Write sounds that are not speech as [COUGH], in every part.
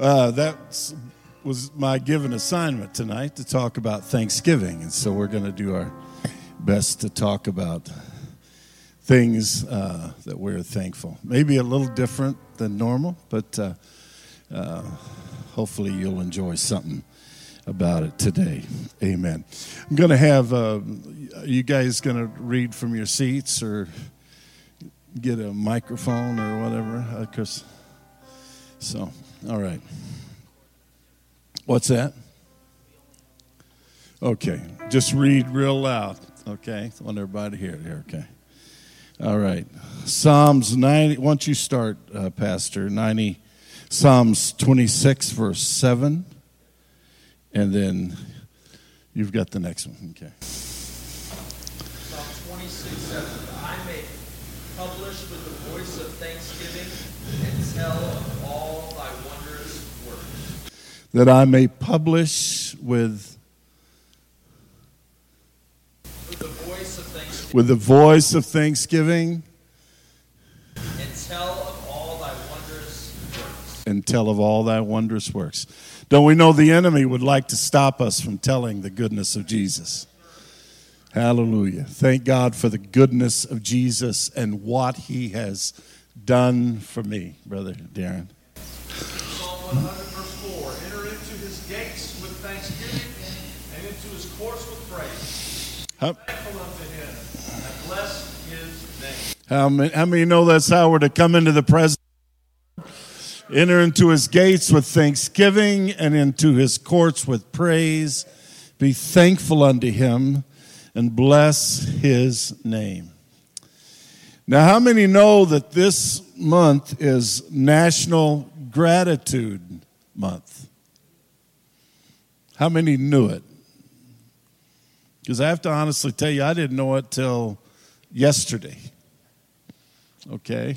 Uh, that was my given assignment tonight to talk about Thanksgiving. And so we're going to do our best to talk about things uh, that we're thankful. Maybe a little different than normal, but uh, uh, hopefully you'll enjoy something about it today. Amen. I'm going to have uh, you guys going to read from your seats or get a microphone or whatever, because. So, all right. What's that? Okay, just read real loud. Okay, I want everybody to hear it here. Okay. All right. Psalms 90. Once you start, uh, Pastor, 90, Psalms 26, verse 7. And then you've got the next one. Okay. Psalm 26, 7. I may publish with the voice of thanksgiving and tell of all. That I may publish with With the voice of thanksgiving with the voice of thanksgiving and tell of all thy wondrous works. and tell of all thy wondrous works. Don't we know the enemy would like to stop us from telling the goodness of Jesus? Hallelujah. Thank God for the goodness of Jesus and what he has done for me, Brother Darren. How, many, how many know that's how we're to come into the presence? Enter into his gates with thanksgiving and into his courts with praise. Be thankful unto him and bless his name. Now, how many know that this month is National Gratitude Month? How many knew it? Because I have to honestly tell you, I didn't know it till yesterday. Okay?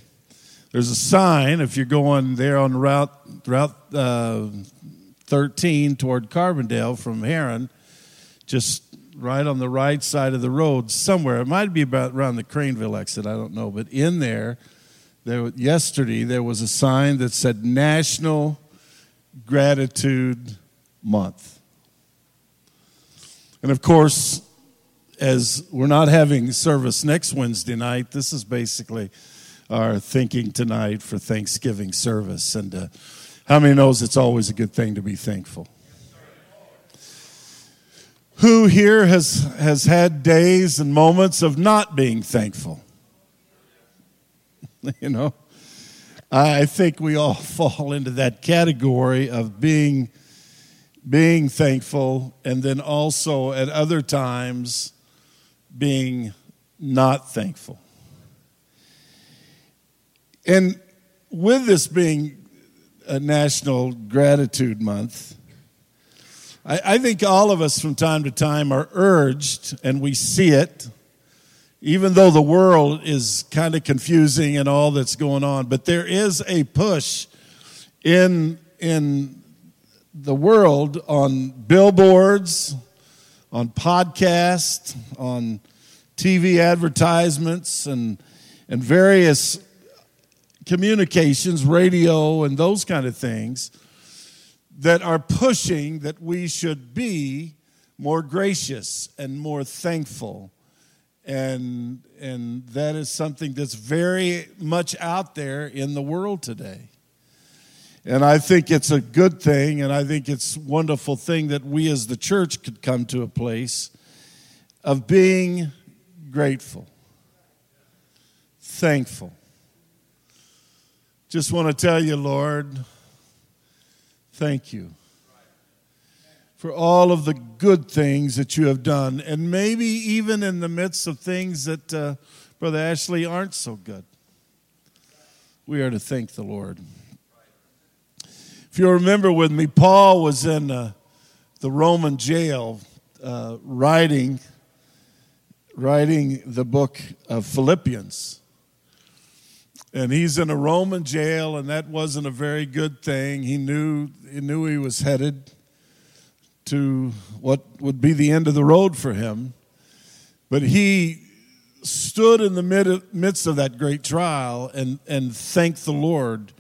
There's a sign if you're going there on Route, route uh, 13 toward Carbondale from Herrin, just right on the right side of the road somewhere. It might be about around the Crainville exit, I don't know. But in there, there yesterday there was a sign that said National Gratitude Month. And of course, as we're not having service next Wednesday night, this is basically our thinking tonight for Thanksgiving service. And uh, how many knows it's always a good thing to be thankful? Who here has, has had days and moments of not being thankful? [LAUGHS] you know, I think we all [LAUGHS] fall into that category of being being thankful and then also at other times being not thankful. And with this being a National Gratitude Month, I, I, think all of us from time to time are urged, and we see it, even though the world is kind of confusing and all that's going on, but there is a push in, in the world on billboards, on podcasts, on TV advertisements, and, and various communications, radio, and those kind of things that are pushing that we should be more gracious and more thankful. And, and that is something that's very much out there in the world today. And I think it's a good thing, and I think it's a wonderful thing that we as the church could come to a place of being grateful, thankful. Just want to tell you, Lord, thank you for all of the good things that you have done, and maybe even in the midst of things that, uh, Brother Ashley, aren't so good. We are to thank the Lord. If you remember with me, Paul was in uh, the Roman jail uh, writing, writing the book of Philippians. And he's in a Roman jail, and that wasn't a very good thing. He knew, he knew he was headed to what would be the end of the road for him. But he stood in the midst of that great trial and, and thanked the Lord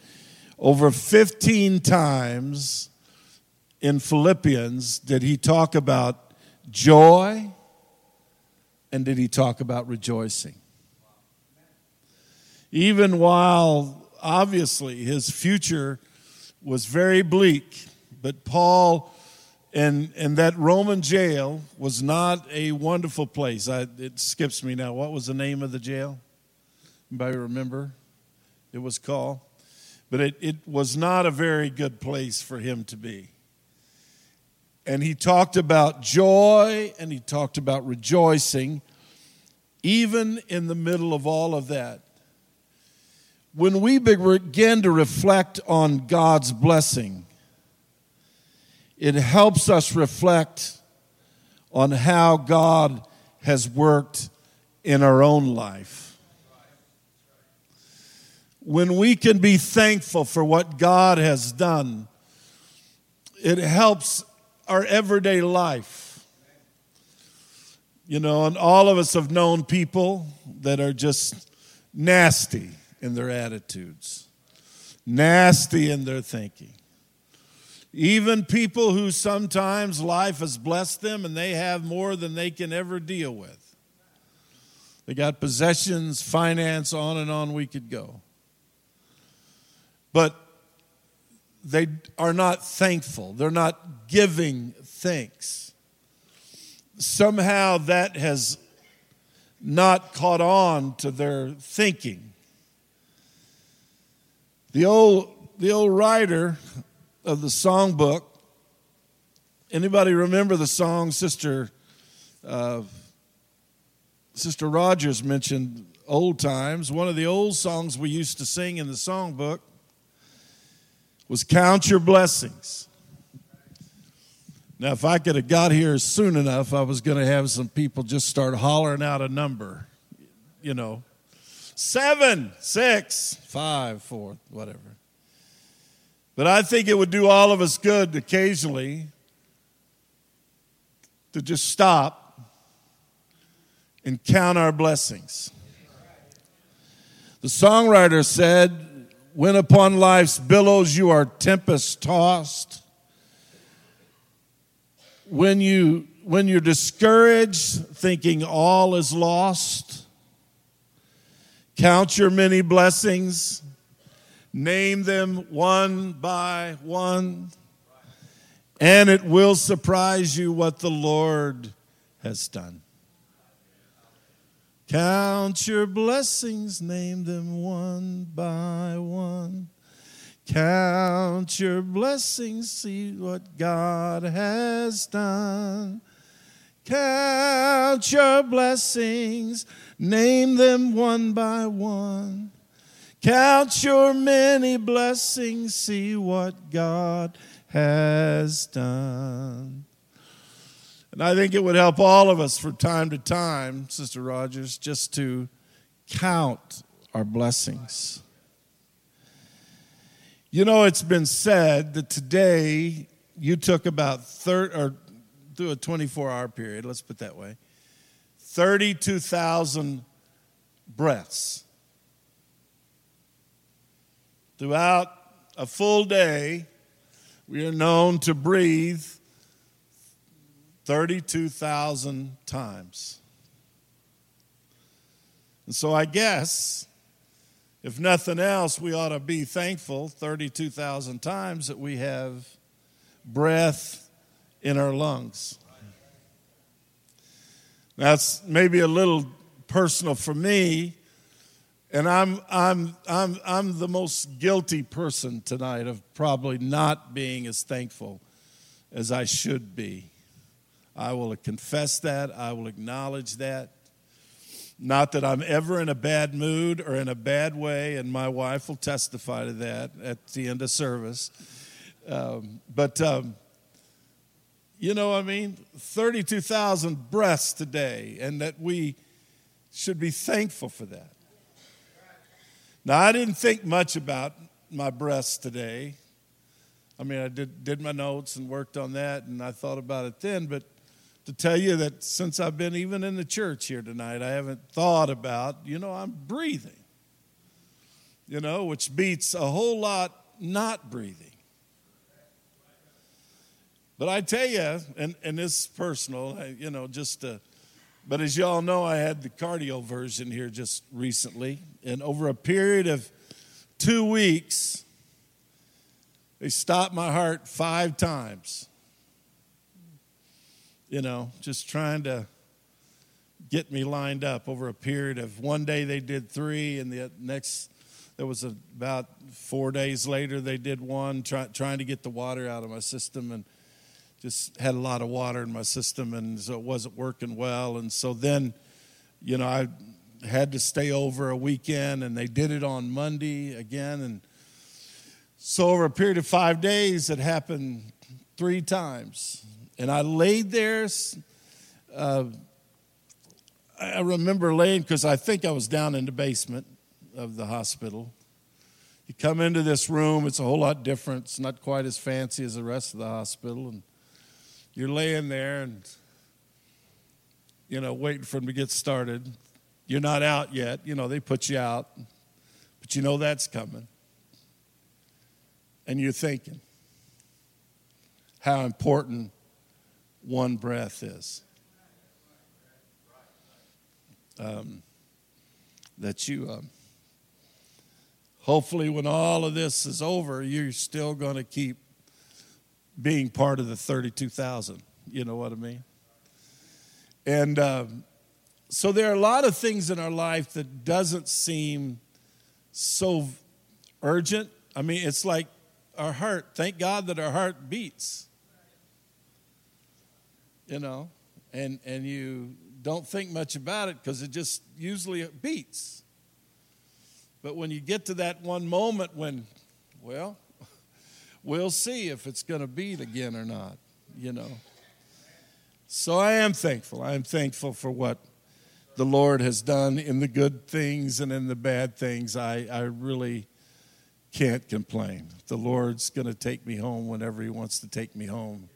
over 15 times in Philippians did he talk about joy and did he talk about rejoicing. Even while obviously his future was very bleak, but Paul and, and that Roman jail was not a wonderful place. I, it skips me now. What was the name of the jail? Anybody remember? It was called. But it, it was not a very good place for him to be. And he talked about joy and he talked about rejoicing, even in the middle of all of that. When we begin to reflect on God's blessing, it helps us reflect on how God has worked in our own life. When we can be thankful for what God has done, it helps our everyday life. You know, and all of us have known people that are just nasty in their attitudes, nasty in their thinking. Even people who sometimes life has blessed them and they have more than they can ever deal with. They got possessions, finance, on and on we could go. But they are not thankful. They're not giving thanks. Somehow that has not caught on to their thinking. The old, the old writer of the songbook, anybody remember the song Sister uh, Sister Rogers mentioned old times? One of the old songs we used to sing in the songbook was Count Your Blessings. Now, if I could have got here soon enough, I was going to have some people just start hollering out a number, you know, seven, six, five, four, whatever. But I think it would do all of us good occasionally to just stop and count our blessings. The songwriter said, when upon life's billows you are tempest tossed, when, you, when you're discouraged, thinking all is lost, count your many blessings, name them one by one, and it will surprise you what the Lord has done. Count your blessings, name them one by one. Count your blessings, see what God has done. Count your blessings, name them one by one. Count your many blessings, see what God has done. And I think it would help all of us from time to time, Sister Rogers, just to count our blessings. You know, it's been said that today you took about 30, or through a 24 hour period, let's put that way, 32,000 breaths. Throughout a full day, we are known to breathe 32,000 times. And so I guess, if nothing else, we ought to be thankful 32,000 times that we have breath in our lungs. That's maybe a little personal for me, and I'm, I'm, I'm, I'm the most guilty person tonight of probably not being as thankful as I should be. I will confess that. I will acknowledge that. Not that I'm ever in a bad mood or in a bad way, and my wife will testify to that at the end of service. Um, but, um, you know, what I mean, 32,000 breaths today, and that we should be thankful for that. Now, I didn't think much about my breaths today. I mean, I did, did my notes and worked on that, and I thought about it then, but to tell you that since I've been even in the church here tonight, I haven't thought about, you know, I'm breathing, you know, which beats a whole lot not breathing. But I tell you, and, and this is personal, you know, just, uh, but as y'all know, I had the cardioversion here just recently. And over a period of two weeks, they stopped my heart five times. You know, just trying to get me lined up over a period of one day they did three, and the next, there was a, about four days later they did one, try, trying to get the water out of my system. And just had a lot of water in my system, and so it wasn't working well. And so then, you know, I had to stay over a weekend, and they did it on Monday again. And so over a period of five days, it happened three times. And I laid there. Uh, I remember laying because I think I was down in the basement of the hospital. You come into this room, it's a whole lot different. It's not quite as fancy as the rest of the hospital. And you're laying there and, you know, waiting for them to get started. You're not out yet. You know, they put you out, but you know that's coming. And you're thinking how important one breath is. Um, that you, um, hopefully, when all of this is over, you're still going to keep being part of the 32,000. You know what I mean? And um, so there are a lot of things in our life that doesn't seem so urgent. I mean, it's like our heart. Thank God that our heart beats. You know, and and you don't think much about it because it just usually beats. But when you get to that one moment when, well, [LAUGHS] we'll see if it's going to beat again or not, you know. So I am thankful. I am thankful for what the Lord has done in the good things and in the bad things. I, I really can't complain. The Lord's going to take me home whenever He wants to take me home.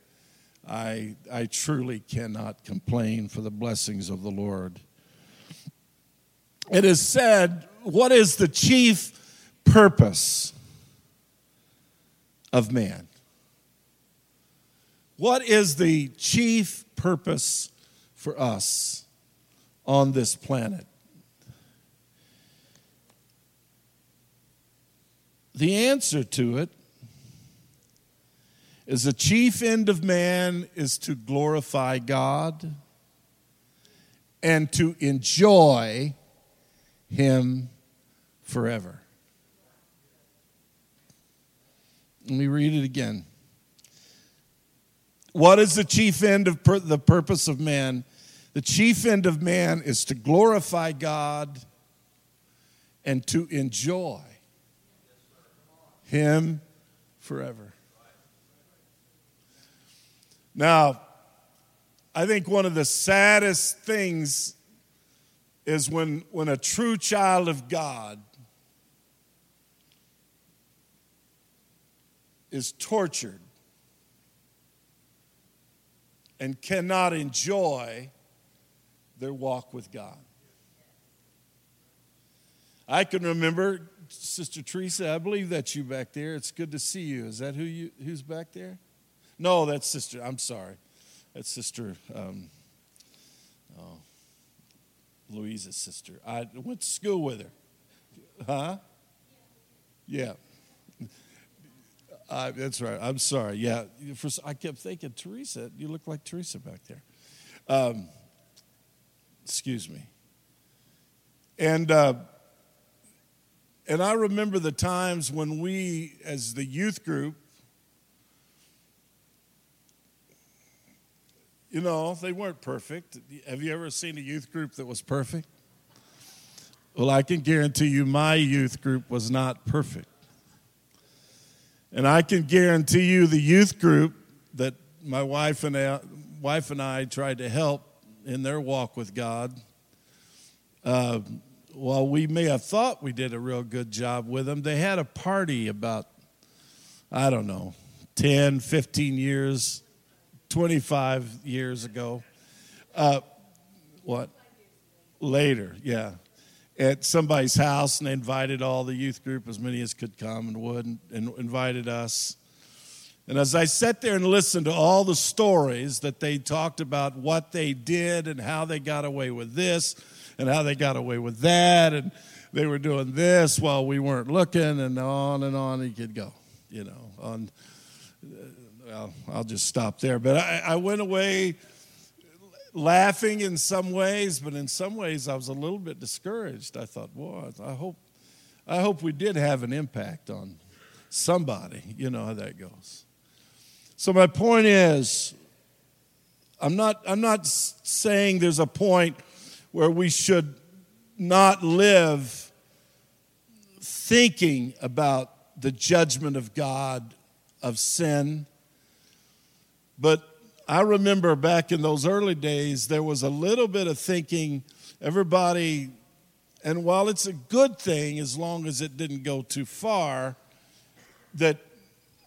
I, I truly cannot complain for the blessings of the Lord. It is said, What is the chief purpose of man. What is the chief purpose for us on this planet? The answer to it is the chief end of man is to glorify God and to enjoy Him forever. Let me read it again. What is the chief end of per- the purpose of man? The chief end of man is to glorify God and to enjoy Him forever. Now, I think one of the saddest things is when, when a true child of God is tortured and cannot enjoy their walk with God. I can remember Sister Teresa, I believe that's you back there. It's good to see you. Is that who you who's back there? No, that's Sister. I'm sorry. That's Sister um, oh, Louisa's sister. I went to school with her. Huh? Yeah. That's right. I'm sorry. Yeah, For, I kept thinking Teresa. You look like Teresa back there. Um, excuse me. And uh, and I remember the times when we, as the youth group, you know, they weren't perfect. Have you ever seen a youth group that was perfect? Well, I can guarantee you, my youth group was not perfect. And I can guarantee you the youth group that my wife and I, wife and I tried to help in their walk with God, uh, while we may have thought we did a real good job with them, they had a party about, I don't know, 10, 15 years, 25 years ago. Uh, what? Later, yeah. at somebody's house, and they invited all the youth group, as many as could come and would, and, and invited us. And as I sat there and listened to all the stories that they talked about what they did and how they got away with this and how they got away with that, and they were doing this while we weren't looking, and on and on you could go, you know. On, well, I'll just stop there. But I, I went away laughing in some ways, but in some ways I was a little bit discouraged. I thought, boy, I hope, I hope we did have an impact on somebody. You know how that goes. So my point is, I'm not, I'm not saying there's a point where we should not live thinking about the judgment of God of sin. But I remember back in those early days, there was a little bit of thinking, everybody, and while it's a good thing as long as it didn't go too far, that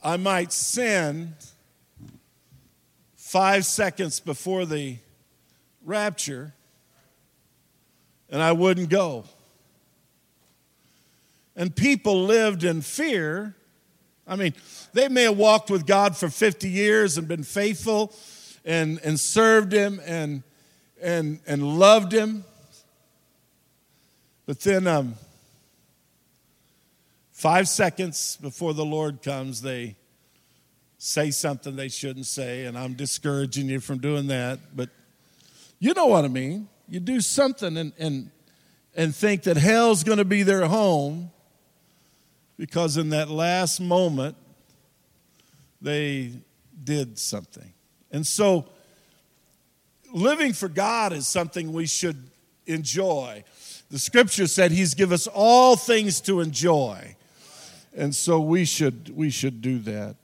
I might sin five seconds before the rapture and I wouldn't go. And people lived in fear. I mean, they may have walked with God for 50 years and been faithful and, and served Him and, and, and loved Him. But then, um, five seconds before the Lord comes, they say something they shouldn't say, and I'm discouraging you from doing that. But you know what I mean. You do something and, and, and think that hell's going to be their home because in that last moment, they did something. And so, living for God is something we should enjoy. The scripture said he's given us all things to enjoy. And so we should we should do that.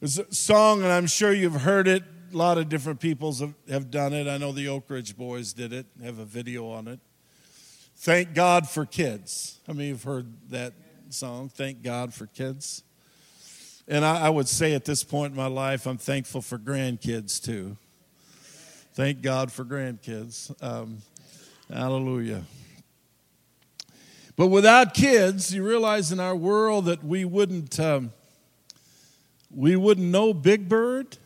There's a song, and I'm sure you've heard it. A lot of different people have, have done it. I know the Oak Ridge Boys did it, have a video on it. Thank God for kids. How many have heard that song? Thank God for kids. And I, I would say at this point in my life, I'm thankful for grandkids too. Thank God for grandkids. Um, hallelujah. But without kids, you realize in our world that we wouldn't. Um, we wouldn't know Big Bird.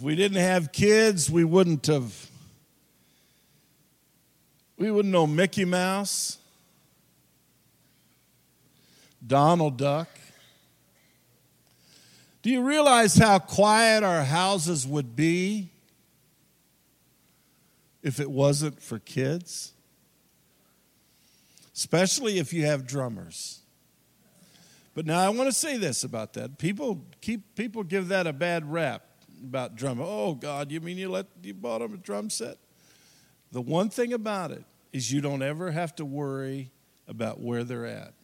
If we didn't have kids, we wouldn't have. We wouldn't know Mickey Mouse, Donald Duck. Do you realize how quiet our houses would be if it wasn't for kids? especially if you have drummers. But now I want to say this about that. People keep people give that a bad rap about drummer. Oh God, you mean you let you bought them a drum set? The one thing about it is you don't ever have to worry about where they're at.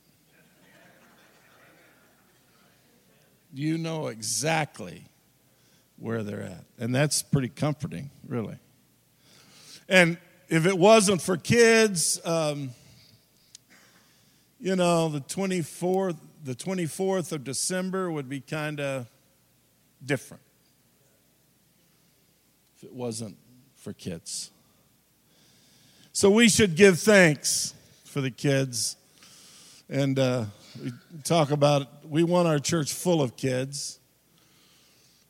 You know exactly where they're at. And that's pretty comforting, really. And if it wasn't for kids, um, you know, the 24th, the 24th of December would be kind of different if it wasn't for kids. So we should give thanks for the kids. And uh, we talk about we want our church full of kids.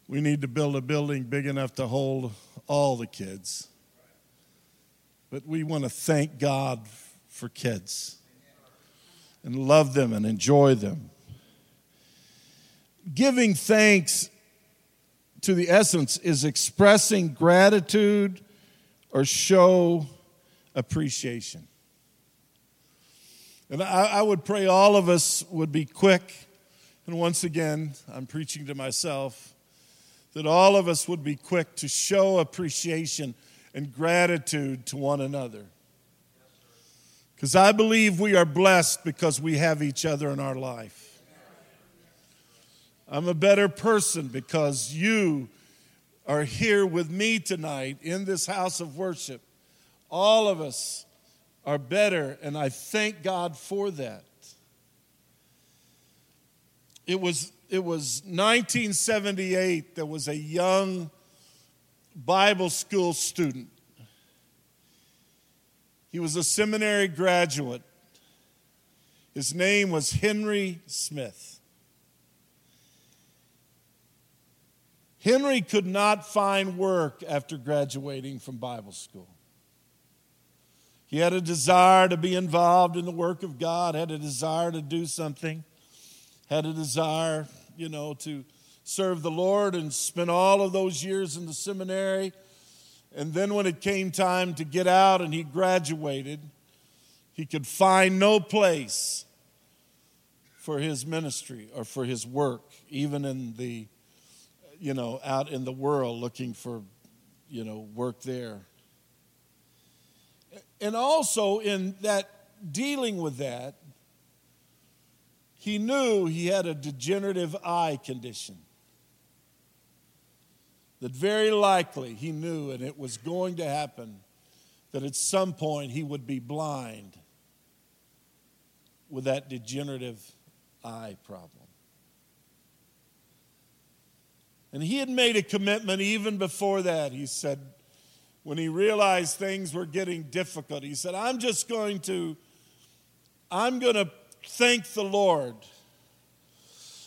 We need to build a building big enough to hold all the kids. But we want to thank God for kids and love them and enjoy them. Giving thanks to the essence is expressing gratitude or show appreciation. And I, I, would pray all of us would be quick, and once again, I'm preaching to myself, that all of us would be quick to show appreciation and gratitude to one another. Because I believe we are blessed because we have each other in our life. I'm a better person because you are here with me tonight in this house of worship. All of us are better, and I thank God for that. It was, it was 1978. There was a young Bible school student. He was a seminary graduate. His name was Henry Smith. Henry could not find work after graduating from Bible school. He had a desire to be involved in the work of God, had a desire to do something, had a desire, you know, to serve the Lord and spent all of those years in the seminary. And then when it came time to get out and he graduated, he could find no place for his ministry or for his work, even in the, you know, out in the world looking for, you know, work there. And also in that dealing with that, he knew he had a degenerative eye condition. That very likely he knew, and it was going to happen, that at some point he would be blind with that degenerative eye problem. And he had made a commitment even before that. He said, when he realized things were getting difficult, he said, I'm just going to, I'm going to thank the Lord.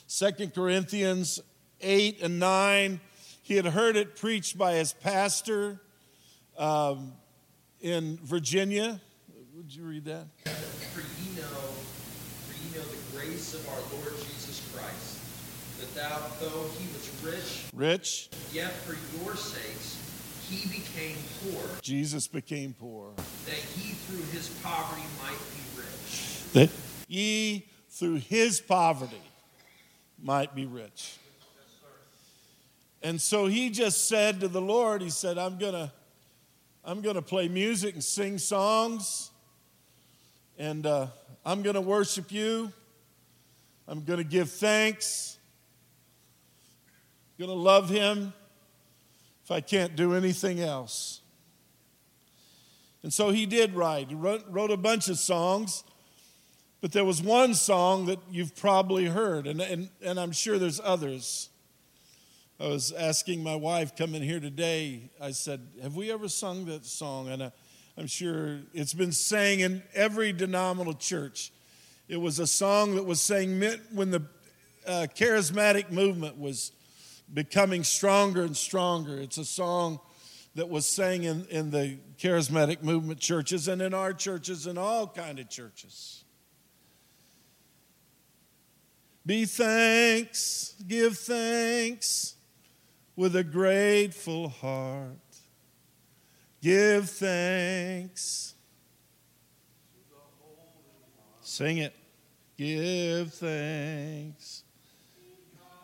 Second Corinthians 8 and 9, he had heard it preached by his pastor um, in Virginia. Would you read that? For ye know, for ye know the grace of our Lord Jesus Christ, that thou, though he was rich, Rich, yet for your sakes he became poor, Jesus became poor. that he through his poverty might be rich. That ye through his poverty might be rich. And so he just said to the Lord, he said, I'm gonna, I'm gonna play music and sing songs, and uh, I'm gonna worship you. I'm gonna give thanks. Gonna love him if I can't do anything else. And so he did write. He wrote, a bunch of songs, but there was one song that you've probably heard, and, and, and I'm sure there's others. I was asking my wife coming here today, I said, Have we ever sung that song? And I, I'm sure it's been sang in every denominational church. It was a song that was sang when the uh, charismatic movement was becoming stronger and stronger. It's a song that was sang in, in the charismatic movement churches and in our churches and all kind of churches. Be thanks, give thanks with a grateful heart. Give thanks. Sing it. Give thanks.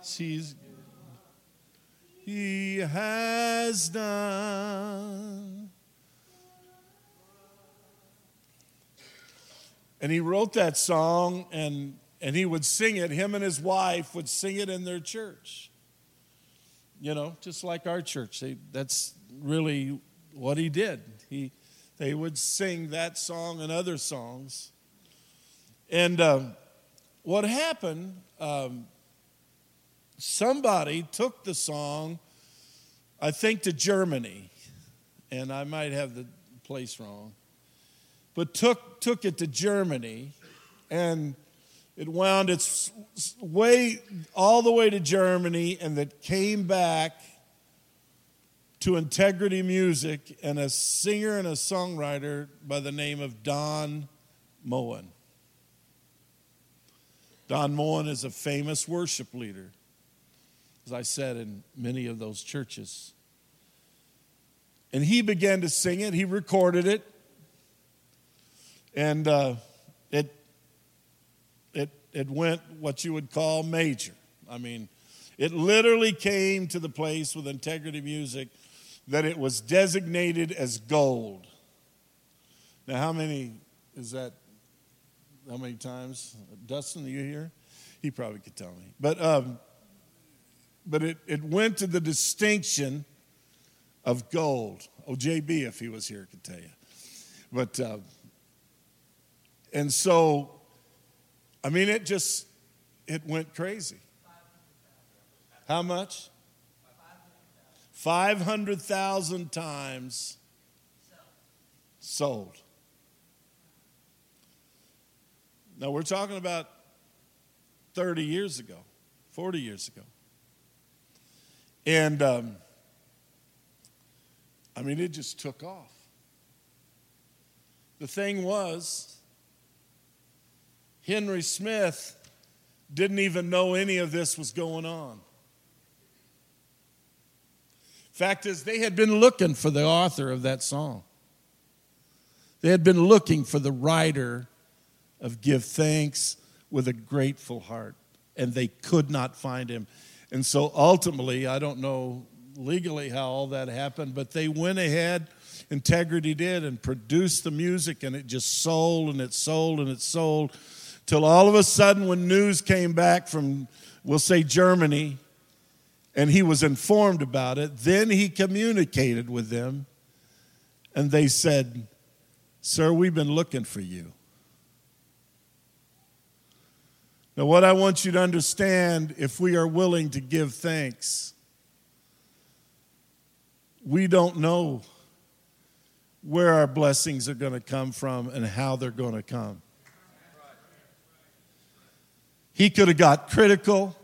He's he has done. And he wrote that song and, and he would sing it. Him and his wife would sing it in their church. You know, just like our church. They, that's really what he did. He, they would sing that song and other songs. And um, what happened, um, somebody took the song, I think, to Germany, and I might have the place wrong, but took, took it to Germany, and it wound its way all the way to Germany, and it came back to Integrity Music and a singer and a songwriter by the name of Don Moen. Don Moen is a famous worship leader as I said, in many of those churches. And he began to sing it, he recorded it, and uh, it, it, it went what you would call major. I mean, it literally came to the place with integrity music that it was designated as gold. Now, how many is that? How many times? Dustin, are you here? He probably could tell me. But um, but it, it went to the distinction of gold. Oh, JB, if he was here, could tell you. But, uh, and so, I mean, it just, it went crazy. How much? 500,000 times sold. Now, we're talking about 30 years ago, 40 years ago. And um, I mean, it just took off. The thing was, Henry Smith didn't even know any of this was going on. Fact is, they had been looking for the author of that song. They had been looking for the writer of Give Thanks with a Grateful Heart, and they could not find him. And so ultimately, I don't know legally how all that happened, but they went ahead, Integrity did, and produced the music, and it just sold and it sold and it sold till all of a sudden, when news came back from, we'll say, Germany, and he was informed about it, then he communicated with them, and they said, Sir, we've been looking for you. Now, what I want you to understand if we are willing to give thanks, we don't know where our blessings are going to come from and how they're going to come. He could have got critical.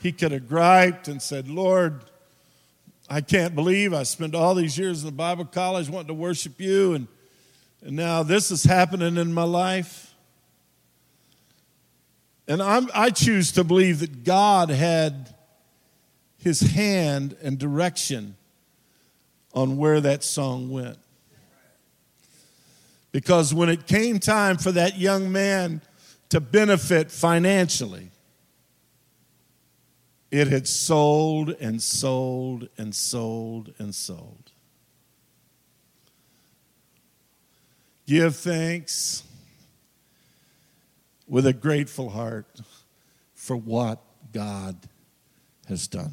He could have griped and said, Lord, I can't believe I spent all these years in the Bible college wanting to worship you, and, and now this is happening in my life. And I'm, I choose to believe that God had his hand and direction on where that song went. Because when it came time for that young man to benefit financially, it had sold and sold and sold and sold. Give thanks with a grateful heart for what God has done.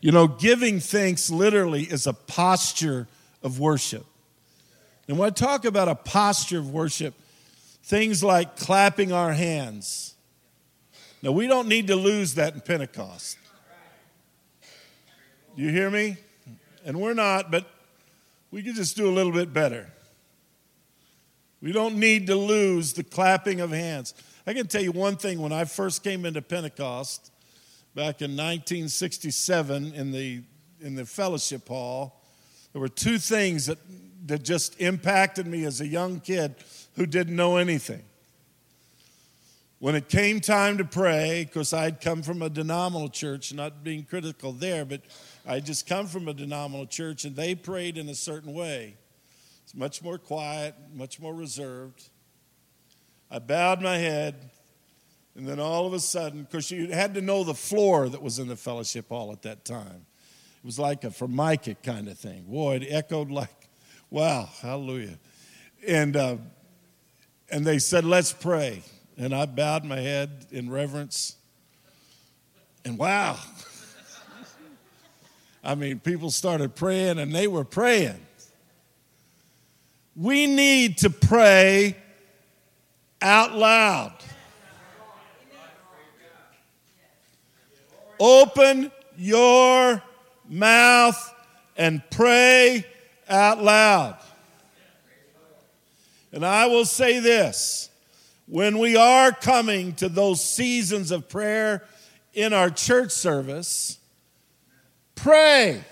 You know, giving thanks literally is a posture of worship. And when I talk about a posture of worship, things like clapping our hands. Now, we don't need to lose that in Pentecost. You hear me? And we're not, but we could just do a little bit better. We don't need to lose the clapping of hands. I can tell you one thing when I first came into Pentecost back in 1967 in the, in the fellowship hall, there were two things that, that just impacted me as a young kid who didn't know anything. When it came time to pray, because I'd come from a denominational church, not being critical there, but I'd just come from a denominational church, and they prayed in a certain way. It's much more quiet, much more reserved. I bowed my head, and then all of a sudden, because you had to know the floor that was in the fellowship hall at that time. It was like a formica kind of thing. Boy, it echoed like, wow, hallelujah. And, uh, and they said, let's pray. And I bowed my head in reverence. And wow. [LAUGHS] I mean, people started praying and they were praying. We need to pray out loud. Open your mouth and pray out loud. And I will say this when we are coming to those seasons of prayer in our church service, pray.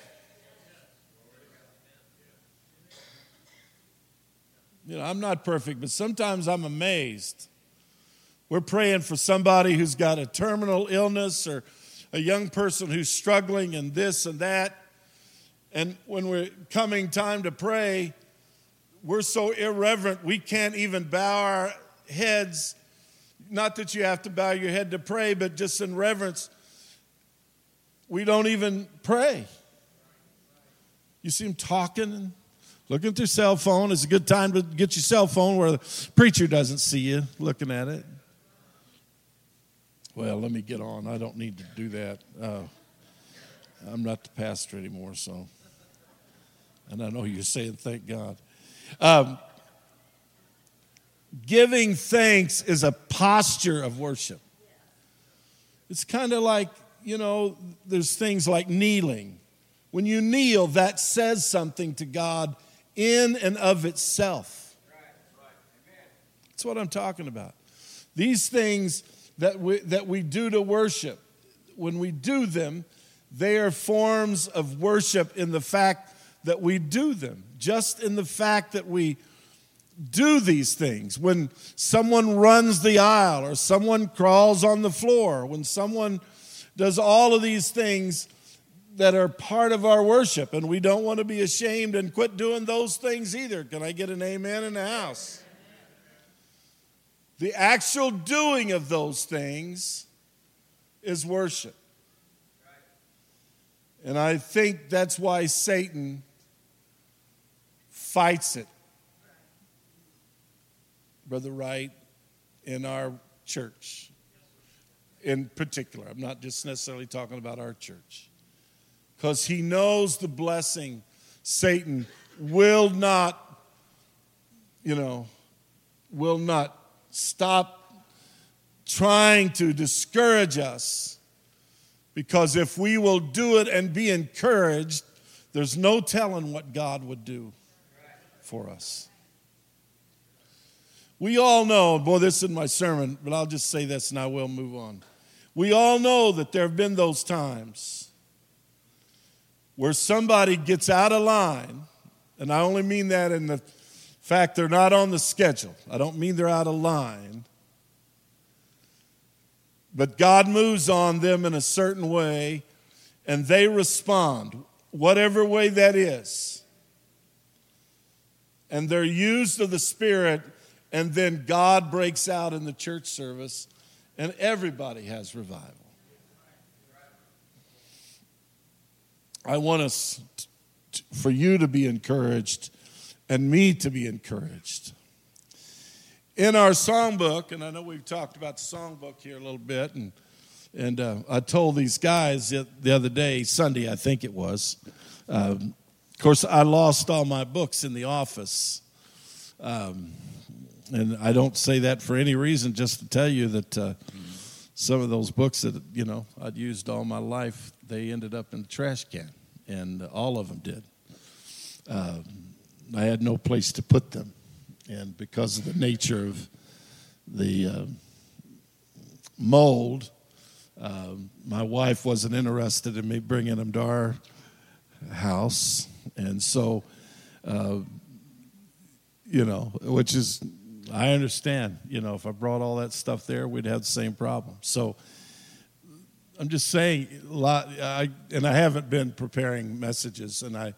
You know, I'm not perfect, but sometimes I'm amazed. We're praying for somebody who's got a terminal illness or a young person who's struggling and this and that. And when we're coming time to pray, we're so irreverent, we can't even bow our heads. Not that you have to bow your head to pray, but just in reverence, we don't even pray. You see them talking Looking your cell phone is a good time to get your cell phone where the preacher doesn't see you looking at it. Well, let me get on. I don't need to do that. Uh, I'm not the pastor anymore, so. And I know you're saying, thank God. Um, giving thanks is a posture of worship. It's kind of like you know, there's things like kneeling. When you kneel, that says something to God in and of itself. That's what I'm talking about. These things that we, that we do to worship, when we do them, they are forms of worship in the fact that we do them, just in the fact that we do these things. When someone runs the aisle, or someone crawls on the floor, when someone does all of these things that are part of our worship, and we don't want to be ashamed and quit doing those things either. Can I get an amen in the house? The actual doing of those things is worship. And I think that's why Satan fights it. Brother Wright, in our church in particular. I'm not just necessarily talking about our church. Because he knows the blessing Satan will not, you know, will not stop trying to discourage us. Because if we will do it and be encouraged, there's no telling what God would do for us. We all know, boy, this isn't my sermon, but I'll just say this and I will move on. We all know that there have been those times where somebody gets out of line, and I only mean that in the fact they're not on the schedule. I don't mean they're out of line. But God moves on them in a certain way, and they respond, whatever way that is. And they're used of the Spirit, and then God breaks out in the church service, and everybody has revival. I want us, t- for you to be encouraged and me to be encouraged. In our songbook, and I know we've talked about the songbook here a little bit, and, and uh, I told these guys the other day, Sunday, I think it was. Um, of course, I lost all my books in the office. Um, and I don't say that for any reason, just to tell you that uh, some of those books that, you know, I'd used all my life, they ended up in the trash can, and all of them did. Um, I had no place to put them. And because of the nature of the uh, mold, uh, my wife wasn't interested in me bringing them to our house. And so, uh, you know, which is, I understand, you know, if I brought all that stuff there, we'd have the same problem. So, I'm just saying, a lot, I, and I haven't been preparing messages, and I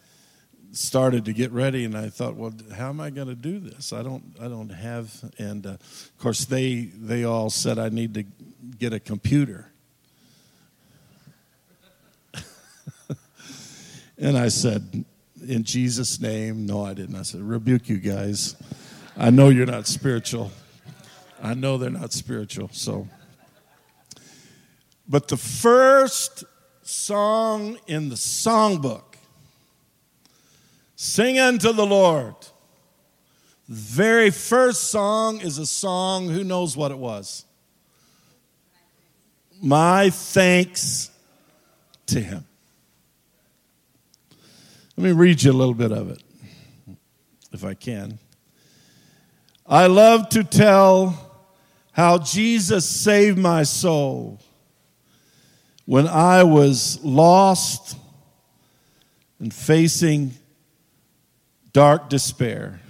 started to get ready and I thought, well, how am I going to do this? I don't, I don't have, and uh, of course they, they all said I need to get a computer. [LAUGHS] and I said, in Jesus' name, no, I didn't. I said, rebuke you guys. I know you're not spiritual. I know they're not spiritual. So, but the first song in the songbook Sing unto the Lord. The very first song is a song, who knows what it was? My thanks to Him. Let me read you a little bit of it, if I can. I love to tell how Jesus saved my soul when I was lost and facing dark despair.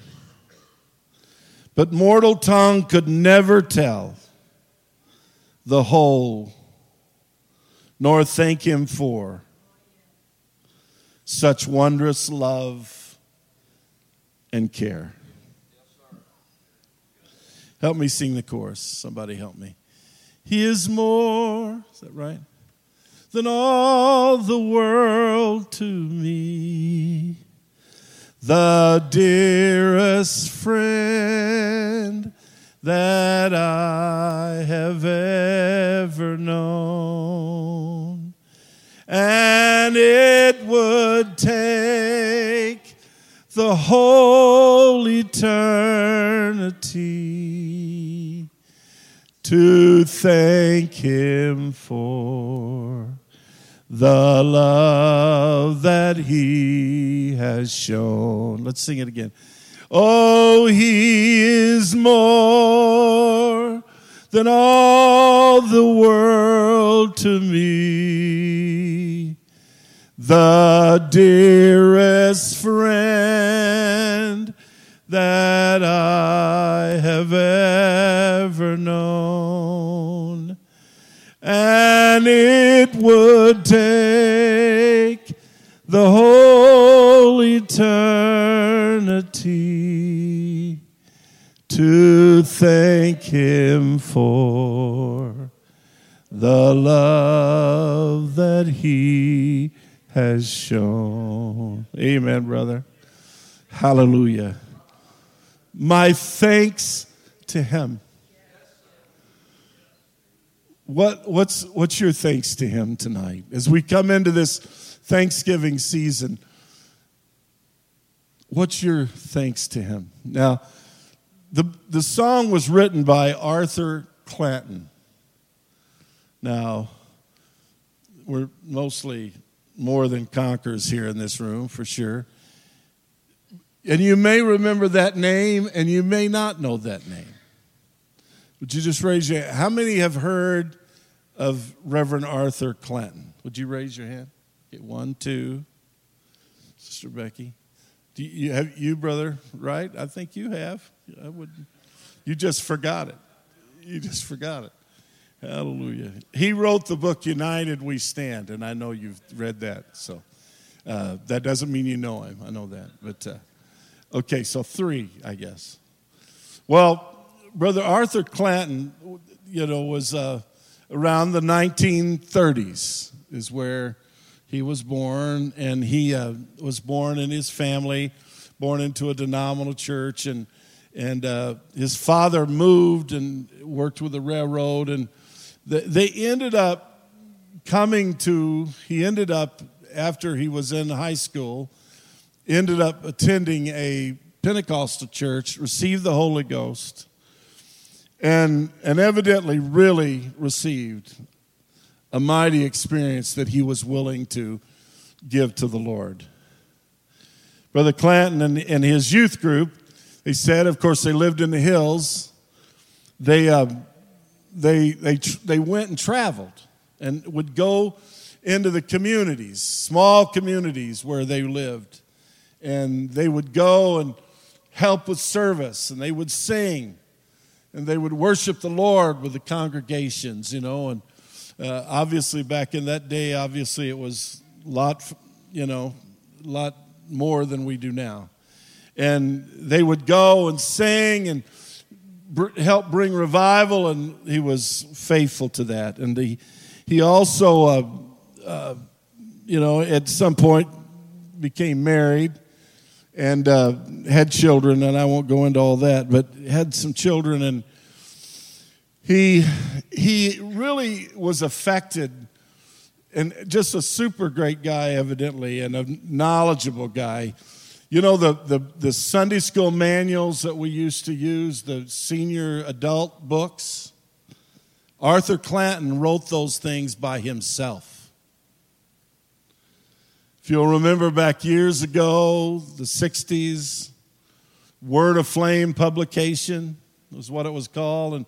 But mortal tongue could never tell the whole, nor thank him for such wondrous love and care. Help me sing the chorus. Somebody help me. He is more, is that right? Than all the world to me the dearest friend that I have ever known. And it would take the whole eternity to thank Him for the love that he has shown. Let's sing it again. Oh, he is more than all the world to me. The dearest friend thank him for the love that he has shown. Amen, brother. Hallelujah. My thanks to him. What, what's, what's your thanks to him tonight? As we come into this Thanksgiving season, what's your thanks to him? Now, the, the song was written by Arthur Clanton. Now, we're mostly more than conquerors here in this room, for sure. And you may remember that name, and you may not know that name. Would you just raise your hand? How many have heard of Reverend Arthur Clanton? Would you raise your hand? Okay, one, two. Sister Becky. Do you have you, brother, right? I think you have. I wouldn't. You just forgot it. You just forgot it. Hallelujah. He wrote the book United We Stand, and I know you've read that. So uh, that doesn't mean you know him. I know that. But uh, okay, so three, I guess. Well, Brother Arthur Clanton, you know, was uh, around the 1930s, is where he was born, and he uh, was born in his family, born into a denominational church, and and uh, his father moved and worked with the railroad, and they ended up coming to, he ended up, after he was in high school, ended up attending a Pentecostal church, received the Holy Ghost, and, and evidently really received a mighty experience that he was willing to give to the Lord. Brother Clanton and, and his youth group, they said, of course, they lived in the hills. They, uh, they, they, they went and traveled and would go into the communities, small communities where they lived. And they would go and help with service, and they would sing, and they would worship the Lord with the congregations, you know. And uh, obviously, back in that day, obviously, it was a lot, you know, a lot more than we do now. And they would go and sing and help bring revival, and he was faithful to that. And he, he also, uh, uh, you know, at some point became married and uh, had children, and I won't go into all that, but had some children, and he he really was affected, and just a super great guy, evidently, and a knowledgeable guy you know, the, the, the Sunday school manuals that we used to use, the senior adult books? Arthur Clanton wrote those things by himself. If you'll remember back years ago, the 60s, Word Aflame publication was what it was called. And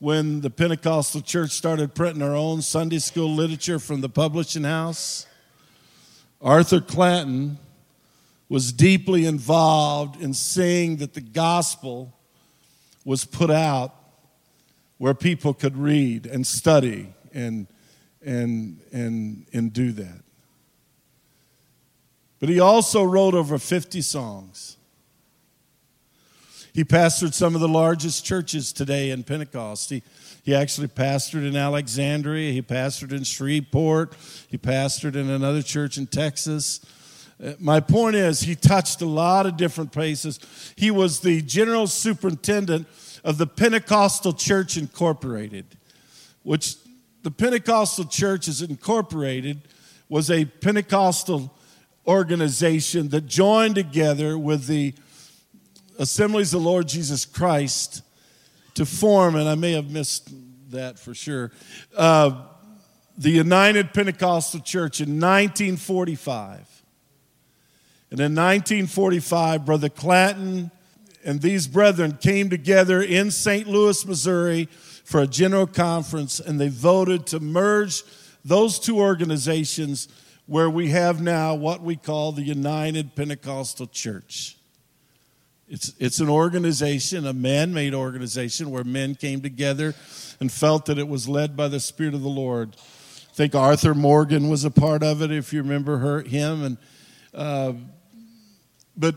when the Pentecostal church started printing their own Sunday school literature from the publishing house, Arthur Clanton was deeply involved in seeing that the gospel was put out where people could read and study and, and, and, and do that. But he also wrote over 50 songs. He pastored some of the largest churches today in Pentecost. He, he actually pastored in Alexandria. He pastored in Shreveport. He pastored in another church in Texas. Uh, my point is, he touched a lot of different places. He was the general superintendent of the Pentecostal Church Incorporated, which the Pentecostal Church is incorporated was a Pentecostal organization that joined together with the Assemblies of the Lord Jesus Christ to form, and I may have missed that for sure, uh, the United Pentecostal Church in 1945. And in 1945, Brother Clanton and these brethren came together in St. Louis, Missouri for a general conference, and they voted to merge those two organizations where we have now what we call the United Pentecostal Church. It's, it's an organization, a man made organization where men came together and felt that it was led by the Spirit of the Lord. I think Arthur Morgan was a part of it, if you remember her, him. And, uh, but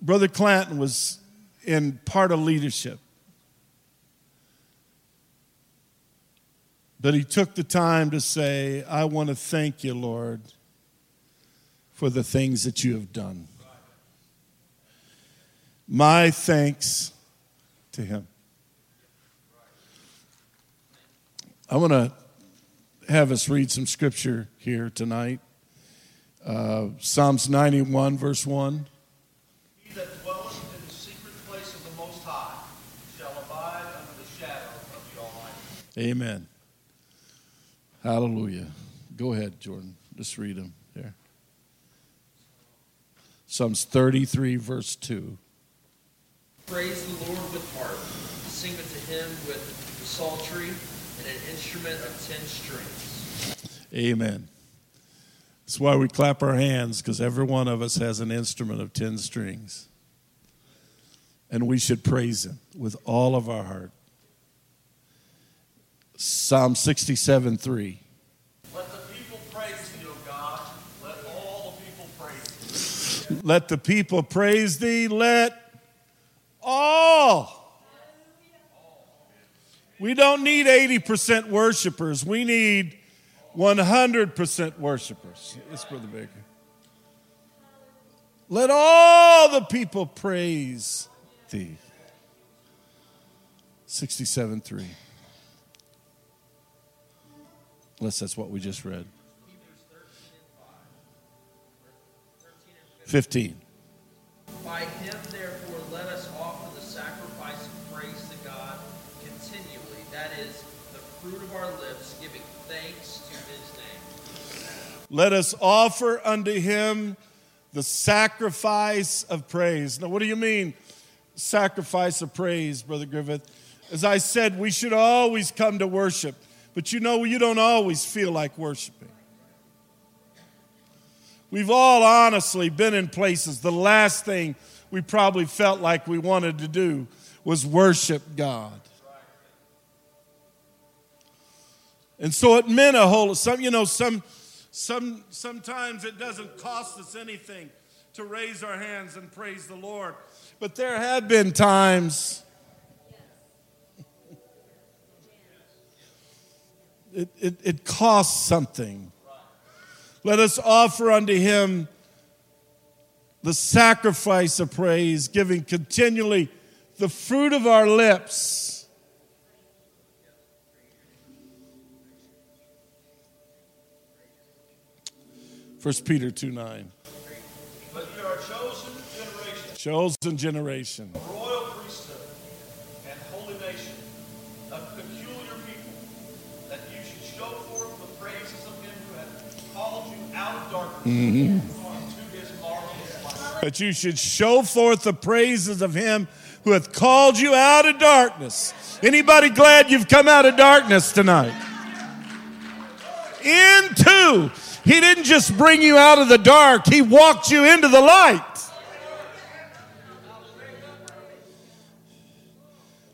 Brother Clanton was in part of leadership. But he took the time to say, I want to thank you, Lord, for the things that you have done. My thanks to him. I want to have us read some scripture here tonight. Uh, Psalms 91, verse 1. He that dwelleth in the secret place of the Most High shall abide under the shadow of the Almighty. Amen. Hallelujah. Go ahead, Jordan. Just read them there. Psalms 33, verse 2. Praise the Lord with harp. Sing unto him with the psaltery and an instrument of ten strings. Amen. That's why we clap our hands, because every one of us has an instrument of 10 strings. And we should praise him with all of our heart. Psalm 67, 3. Let the people praise thee, O God. Let all the people praise thee. Let the people praise thee. Let all. We don't need 80% worshipers. We need 100% worshipers. Yes, Brother Baker. Let all the people praise thee. 67 3. Unless that's what we just read. 15. By him, therefore, let us offer the sacrifice of praise to God continually. That is the fruit of our lips, giving thanks to his name. Let us offer unto him the sacrifice of praise. Now, what do you mean, sacrifice of praise, Brother Griffith? As I said, we should always come to worship, but you know, you don't always feel like worshiping. We've all honestly been in places, the last thing we probably felt like we wanted to do was worship God. And so it meant a whole some you know some some sometimes it doesn't cost us anything to raise our hands and praise the Lord. But there have been times it, it, it costs something. Let us offer unto him the sacrifice of praise, giving continually the fruit of our lips. First Peter 2 9. But are a chosen generation, Chosen generation. Mm-hmm. light. But you should show forth the praises of him who hath called you out of darkness. Anybody glad you've come out of darkness tonight? Into. He didn't just bring you out of the dark, he walked you into the light.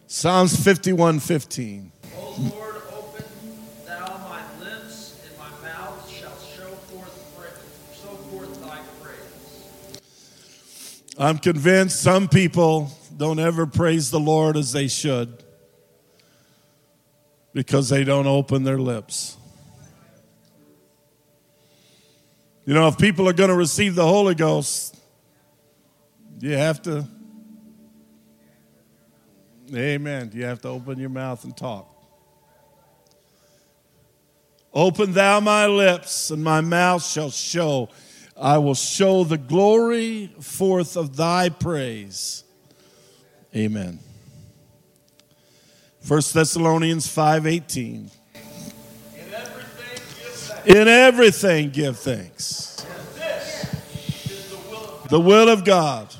Psalms 51 15. O Lord, open thou my lips, and my mouth shall show forth, pra- show forth thy praise. I'm convinced some people don't ever praise the Lord as they should because they don't open their lips. You know, if people are going to receive the Holy Ghost, you have to, amen, you have to open your mouth and talk. Open thou my lips, and my mouth shall show. I will show the glory forth of thy praise. Amen. 1 Thessalonians 5:18. In everything give In everything, give thanks. The will of God.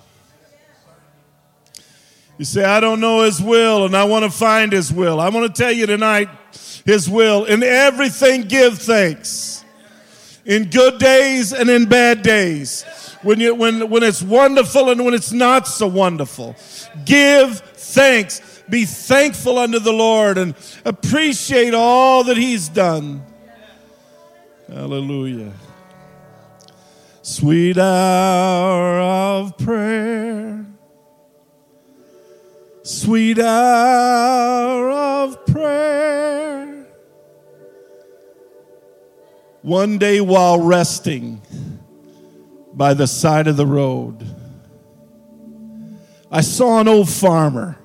You say, I don't know His will and I want to find His will. I want to tell you tonight His will. In everything, give thanks. In good days and in bad days. When, you, when, when it's wonderful and when it's not so wonderful. Give thanks. Be thankful unto the Lord and appreciate all that He's done. Hallelujah. Sweet hour of prayer. Sweet hour of prayer. One day while resting by the side of the road, I saw an old farmer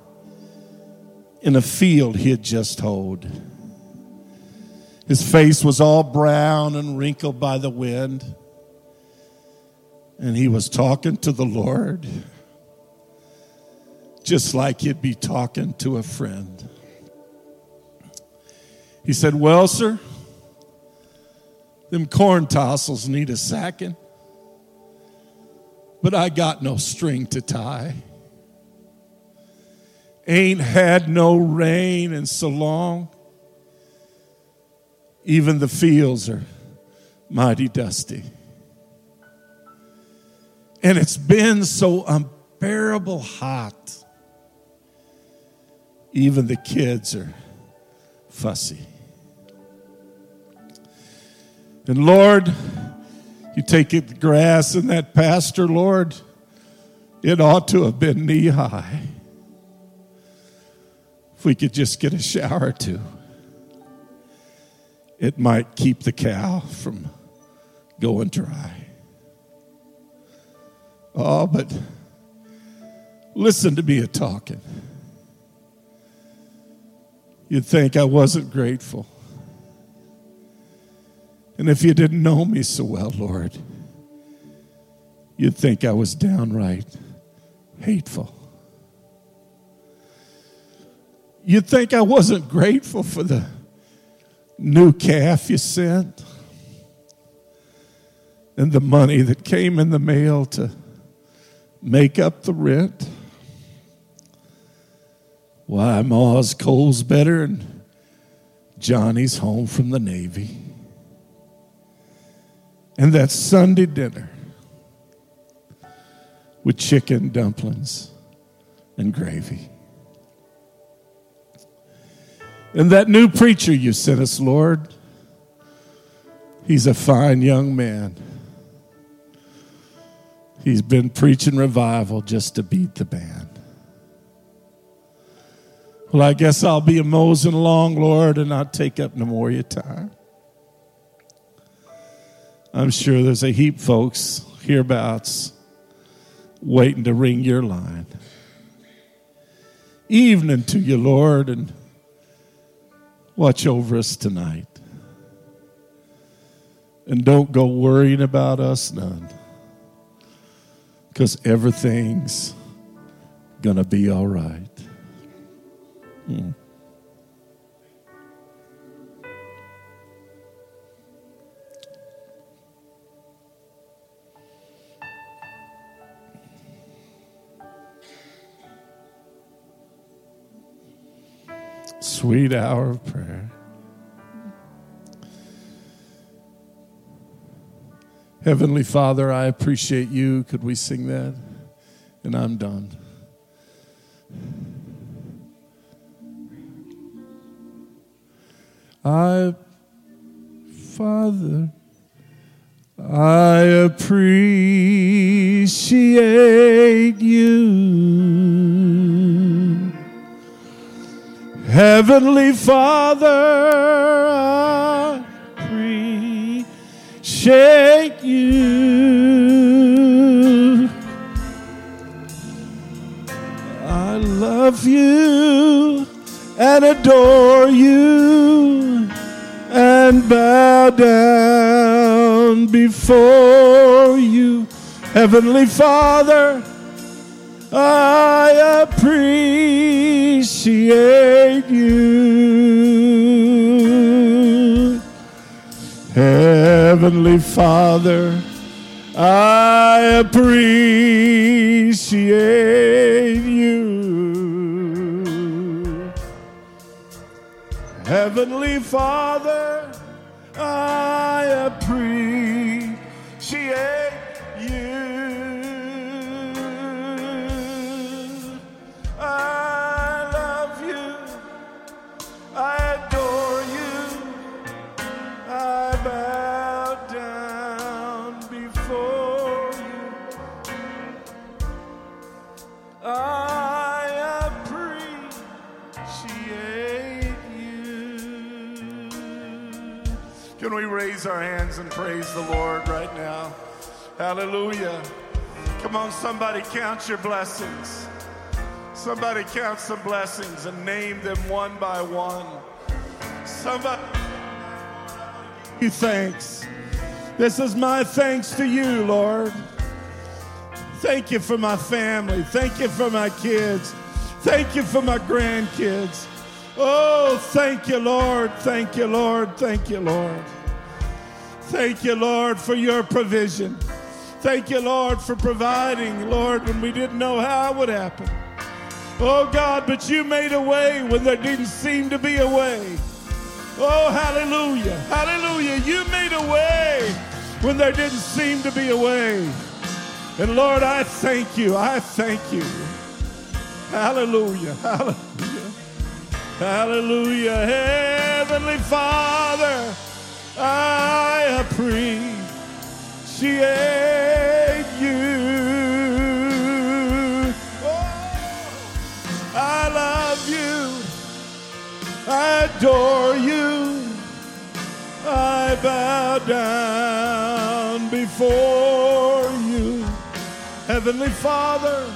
in a field he had just hoed. His face was all brown and wrinkled by the wind. And he was talking to the Lord just like he'd be talking to a friend. He said, Well, sir, them corn tassels need a sacking, but I got no string to tie. Ain't had no rain in so long. Even the fields are mighty dusty. And it's been so unbearable hot. Even the kids are fussy. And Lord, you take the grass in that pasture, Lord, it ought to have been knee high. If we could just get a shower or two it might keep the cow from going dry. Oh, but listen to me a talking. You'd think I wasn't grateful. And if you didn't know me so well, Lord, you'd think I was downright hateful. You'd think I wasn't grateful for the new calf you sent and the money that came in the mail to make up the rent. Why, Ma's coal's better and Johnny's home from the Navy. And that Sunday dinner with chicken dumplings and gravy. And that new preacher you sent us, Lord, he's a fine young man. He's been preaching revival just to beat the band. Well, I guess I'll be a mosing along, Lord, and not take up no more of your time. I'm sure there's a heap folks hereabouts waiting to ring your line. Evening to you, Lord, and watch over us tonight. And don't go worrying about us none. Because everything's going to be all right. Hmm. Sweet hour of prayer. Heavenly Father, I appreciate you. Could we sing that? And I'm done. I, Father, Heavenly Father, I appreciate you. Heavenly Father, I appreciate you. Heavenly Father, we raise our hands and praise the Lord right now? Hallelujah. Come on, somebody count your blessings. Somebody count some blessings and name them one by one. Somebody you thanks. This is my thanks to you, Lord. Thank you for my family. Thank you for my kids. Thank you for my grandkids. Oh, thank you, Lord. Thank you, Lord. Thank you, Lord. Thank you, Lord, for your provision. Thank you, Lord, for providing, Lord, when we didn't know how it would happen. Oh, God, but you made a way when there didn't seem to be a way. Oh, hallelujah. Hallelujah. You made a way when there didn't seem to be a way. And Lord, I thank you. I thank you. Hallelujah. Hallelujah. Hallelujah. Heavenly Father, I appreciate you. Oh, I love you. I adore you. I bow down before you. Heavenly Father,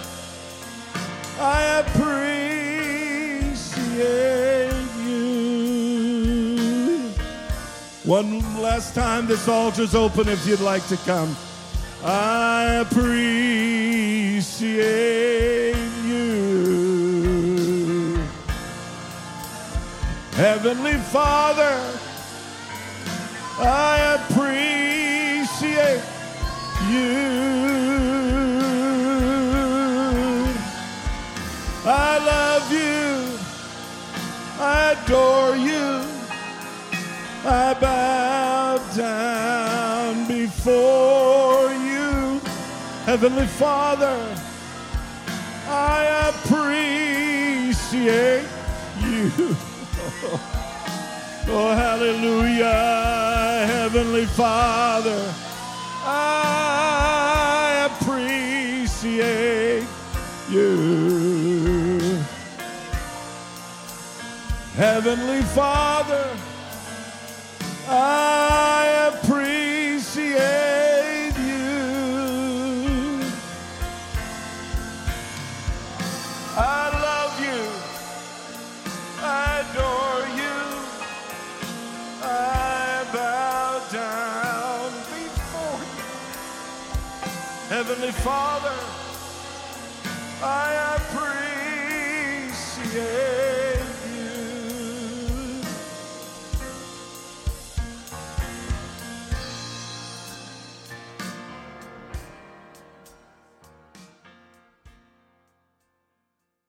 I appreciate One last time, this altar's open if you'd like to come. I appreciate you. Heavenly Father, I appreciate you. I love you. I adore you. I bow down before you. Heavenly Father, I appreciate you. [LAUGHS] Oh, hallelujah, Heavenly Father. I appreciate you. Heavenly Father, I appreciate you. I love you. I adore you. I bow down before you. Heavenly Father, I